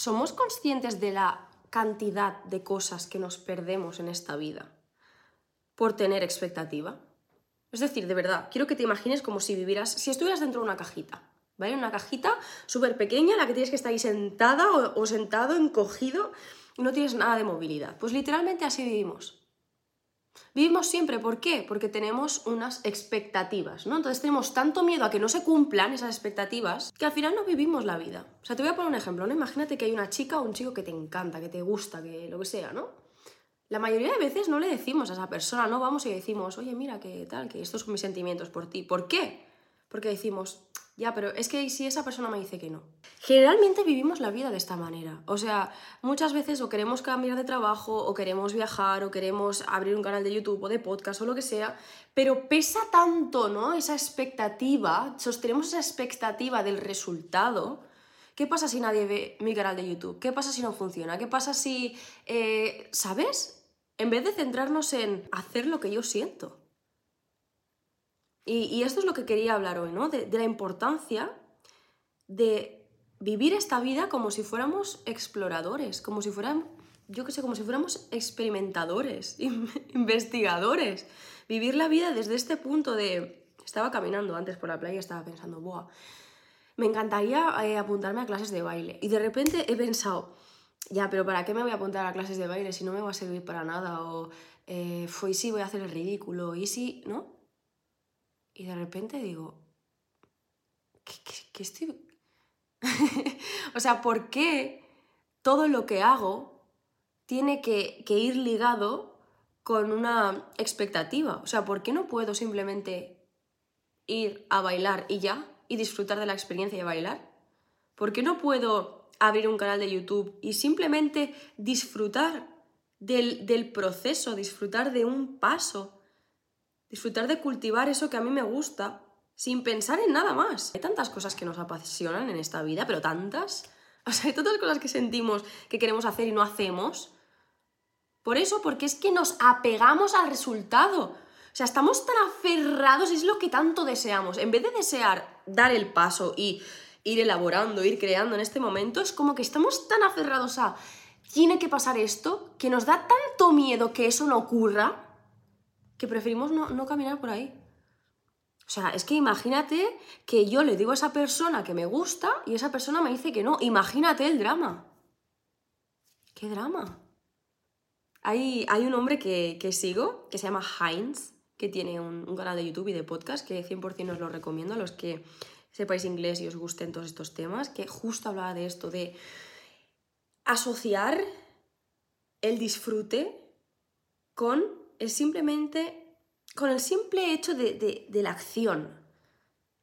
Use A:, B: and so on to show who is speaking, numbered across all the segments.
A: ¿somos conscientes de la cantidad de cosas que nos perdemos en esta vida por tener expectativa? Es decir, de verdad, quiero que te imagines como si vivieras, si estuvieras dentro de una cajita, ¿vale? Una cajita súper pequeña, la que tienes que estar ahí sentada o, o sentado, encogido, y no tienes nada de movilidad. Pues literalmente así vivimos. Vivimos siempre, ¿por qué? Porque tenemos unas expectativas, ¿no? Entonces tenemos tanto miedo a que no se cumplan esas expectativas que al final no vivimos la vida. O sea, te voy a poner un ejemplo, ¿no? Imagínate que hay una chica o un chico que te encanta, que te gusta, que lo que sea, ¿no? La mayoría de veces no le decimos a esa persona, no vamos y decimos, oye, mira, que tal, que estos son mis sentimientos por ti. ¿Por qué? Porque decimos, ya, pero es que si esa persona me dice que no. Generalmente vivimos la vida de esta manera. O sea, muchas veces o queremos cambiar de trabajo, o queremos viajar, o queremos abrir un canal de YouTube o de podcast o lo que sea, pero pesa tanto, ¿no? Esa expectativa, sostenemos esa expectativa del resultado. ¿Qué pasa si nadie ve mi canal de YouTube? ¿Qué pasa si no funciona? ¿Qué pasa si... Eh, ¿Sabes? En vez de centrarnos en hacer lo que yo siento. Y, esto es lo que quería hablar hoy, ¿no? De, la importancia de vivir esta vida como si fuéramos exploradores, como si fuéramos, yo qué sé, como si fuéramos experimentadores, investigadores. Vivir la vida desde este punto de... Estaba caminando antes por la playa y estaba pensando, ¡buah! Me encantaría eh, apuntarme a clases de baile. Y de repente he pensado, ya, pero ¿para qué me voy a apuntar a clases de baile si no me va a servir para nada? O, eh, ¿y si voy a hacer el ridículo? ¿Y si, no? Y de repente digo, ¿qué, estoy...? o sea, ¿por qué todo lo que hago tiene que, que ir ligado con una expectativa? O sea, ¿por qué no puedo simplemente ir a bailar y ya? Y disfrutar de la experiencia de bailar? ¿Por qué no puedo abrir un canal de YouTube y simplemente disfrutar del, del proceso, disfrutar de un paso? Disfrutar de cultivar eso que a mí me gusta sin pensar en nada más. Hay tantas cosas que nos apasionan en esta vida, pero tantas. O sea, hay tantas cosas que sentimos que queremos hacer y no hacemos. Por eso, porque es que nos apegamos al resultado. O sea, estamos tan aferrados, es lo que tanto deseamos. En vez de desear dar el paso y ir elaborando, ir creando en este momento, es como que estamos tan aferrados a tiene que pasar esto, que nos da tanto miedo que eso no ocurra, que preferimos no, caminar por ahí. O sea, es que imagínate que yo le digo a esa persona que me gusta y esa persona me dice que no. Imagínate el drama. ¿Qué drama? Hay, hay un hombre que, sigo que se llama Heinz, que tiene un, un, canal de YouTube y de podcast que 100% os lo recomiendo a los que sepáis inglés y os gusten todos estos temas, que justo hablaba de esto, de asociar el disfrute con es simplemente con el simple hecho de, la acción,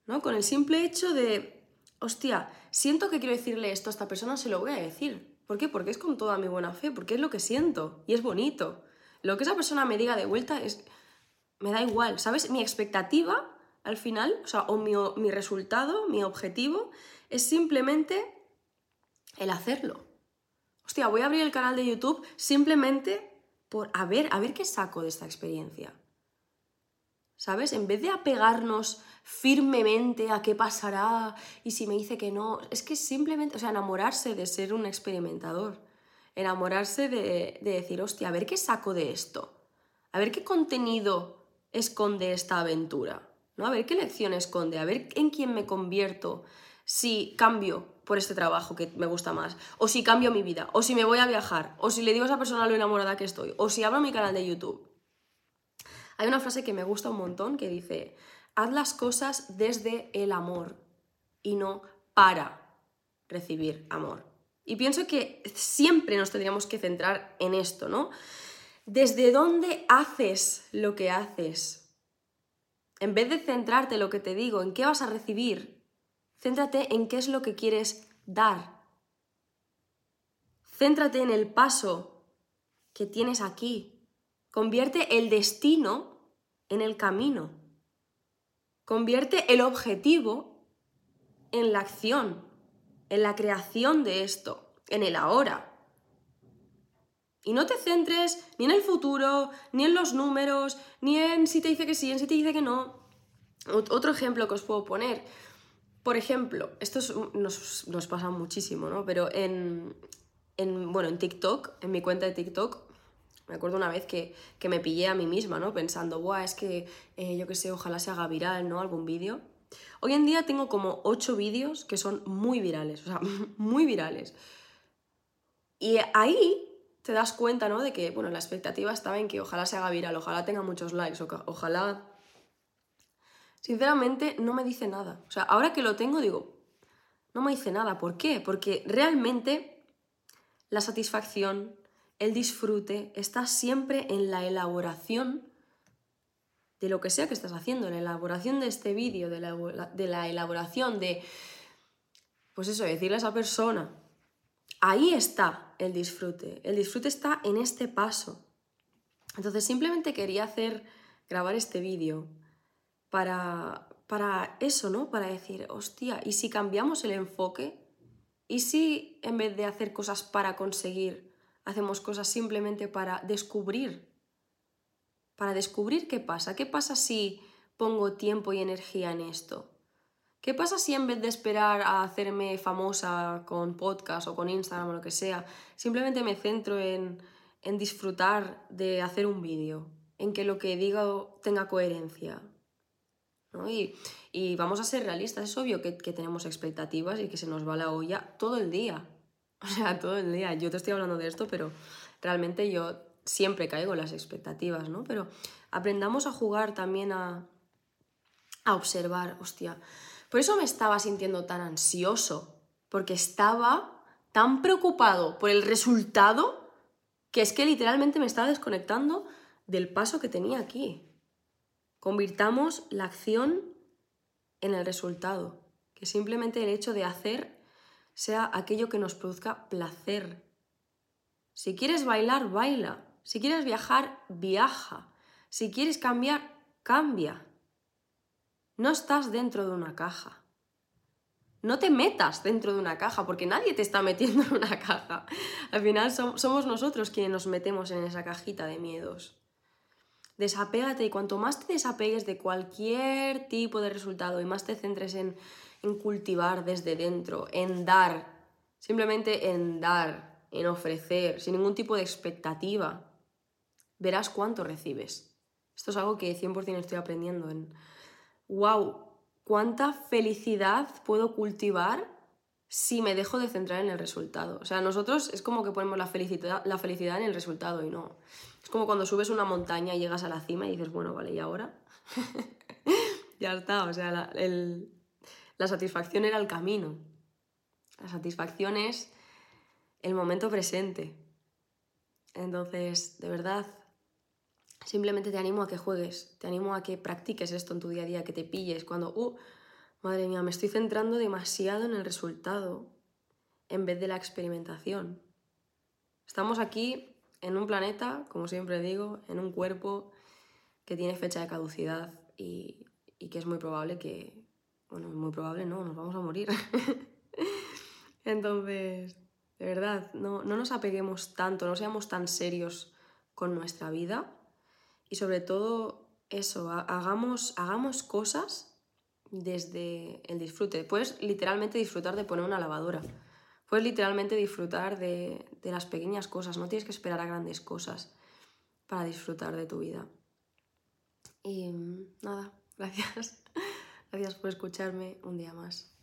A: ¿no? Con el simple hecho de, hostia, siento que quiero decirle esto a esta persona, se lo voy a decir. ¿Por qué? Porque es con toda mi buena fe, porque es lo que siento y es bonito. Lo que esa persona me diga de vuelta es, me da igual, ¿sabes? Mi expectativa al final, o sea, o mi, mi resultado, mi objetivo, es simplemente el hacerlo. Hostia, voy a abrir el canal de YouTube simplemente por a ver, a ver qué saco de esta experiencia. ¿Sabes? En vez de apegarnos firmemente a qué pasará y si me dice que no, es que simplemente, o sea, enamorarse de ser un experimentador, enamorarse de, de decir, hostia, a ver qué saco de esto, a ver qué contenido esconde esta aventura, ¿no? A ver qué lección esconde, a ver en quién me convierto si cambio por este trabajo que me gusta más, o si cambio mi vida, o si me voy a viajar, o si le digo a esa persona lo enamorada que estoy, o si abro mi canal de YouTube. Hay una frase que me gusta un montón que dice, haz las cosas desde el amor y no para recibir amor. Y pienso que siempre nos tendríamos que centrar en esto, ¿no? ¿Desde dónde haces lo que haces? En vez de centrarte en lo que te digo, en qué vas a recibir, Céntrate en qué es lo que quieres dar. Céntrate en el paso que tienes aquí. Convierte el destino en el camino. Convierte el objetivo en la acción, en la creación de esto, en el ahora. Y no te centres ni en el futuro, ni en los números, ni en si te dice que sí, en si te dice que no. Otro ejemplo que os puedo poner por ejemplo, esto nos, nos, pasa muchísimo, ¿no? Pero en, en, bueno, en TikTok, en mi cuenta de TikTok, me acuerdo una vez que, me pillé a mí misma, ¿no? Pensando, Buah, es que eh, yo qué sé, ojalá se haga viral, ¿no? Algún vídeo. Hoy en día tengo como ocho vídeos que son muy virales, o sea, muy virales. Y ahí te das cuenta, ¿no? De que, bueno, la expectativa estaba en que ojalá se haga viral, ojalá tenga muchos likes, ojalá... Sinceramente, no me dice nada. O sea, ahora que lo tengo, digo, no me dice nada. ¿Por qué? Porque realmente la satisfacción, el disfrute está siempre en la elaboración de lo que sea que estás haciendo, en la elaboración de este vídeo, de la, de la elaboración de, pues eso, decirle a esa persona, ahí está el disfrute, el disfrute está en este paso. Entonces simplemente quería hacer, grabar este vídeo para, para eso, ¿no? Para decir, hostia, ¿y si cambiamos el enfoque? ¿Y si en vez de hacer cosas para conseguir, hacemos cosas simplemente para descubrir. Para descubrir qué pasa. ¿Qué pasa si pongo tiempo y energía en esto? ¿Qué pasa si en vez de esperar a hacerme famosa con podcast o con Instagram o lo que sea, simplemente me centro en, en disfrutar de hacer un vídeo, en que lo que digo tenga coherencia? ¿No? Y, y, vamos a ser realistas, es obvio que, que tenemos expectativas y que se nos va la olla todo el día. O sea, todo el día. Yo te estoy hablando de esto, pero realmente yo siempre caigo en las expectativas, ¿no? Pero aprendamos a jugar también a, a observar, hostia. Por eso me estaba sintiendo tan ansioso, porque estaba tan preocupado por el resultado que es que literalmente me estaba desconectando del paso que tenía aquí. Convirtamos la acción en el resultado, que simplemente el hecho de hacer sea aquello que nos produzca placer. Si quieres bailar, baila. Si quieres viajar, viaja. Si quieres cambiar, cambia. No estás dentro de una caja. No te metas dentro de una caja, porque nadie te está metiendo en una caja. Al final somos nosotros quienes nos metemos en esa cajita de miedos. Desapégate y cuanto más te desapegues de cualquier tipo de resultado y más te centres en en cultivar desde dentro, en dar, simplemente en dar, en ofrecer, sin ningún tipo de expectativa, verás cuánto recibes. Esto es algo que 100% estoy aprendiendo en, wow, cuánta felicidad puedo cultivar si me dejo de centrar en el resultado. O sea, nosotros es como que ponemos la la felicidad en el resultado y no. Es como cuando subes una montaña y llegas a la cima y dices, bueno, vale, ¿y ahora? ya está, o sea, el, la satisfacción era el camino. La satisfacción es el momento presente. Entonces, de verdad, simplemente te animo a que juegues, te animo a que practiques esto en tu día a día, que te pilles cuando, uh, madre mía, me estoy centrando demasiado en el resultado en vez de la experimentación. Estamos aquí en un planeta, como siempre digo, en un cuerpo que tiene fecha de caducidad y, y que es muy probable que, bueno, muy probable, no, nos vamos a morir. Entonces, de verdad, no, no nos apeguemos tanto, no seamos tan serios con nuestra vida y sobre todo eso, hagamos, hagamos cosas desde el disfrute. Puedes literalmente disfrutar de poner una lavadora. Puedes literalmente disfrutar de, de, las pequeñas cosas. No tienes que esperar a grandes cosas para disfrutar de tu vida. Y nada, gracias. Gracias por escucharme un día más.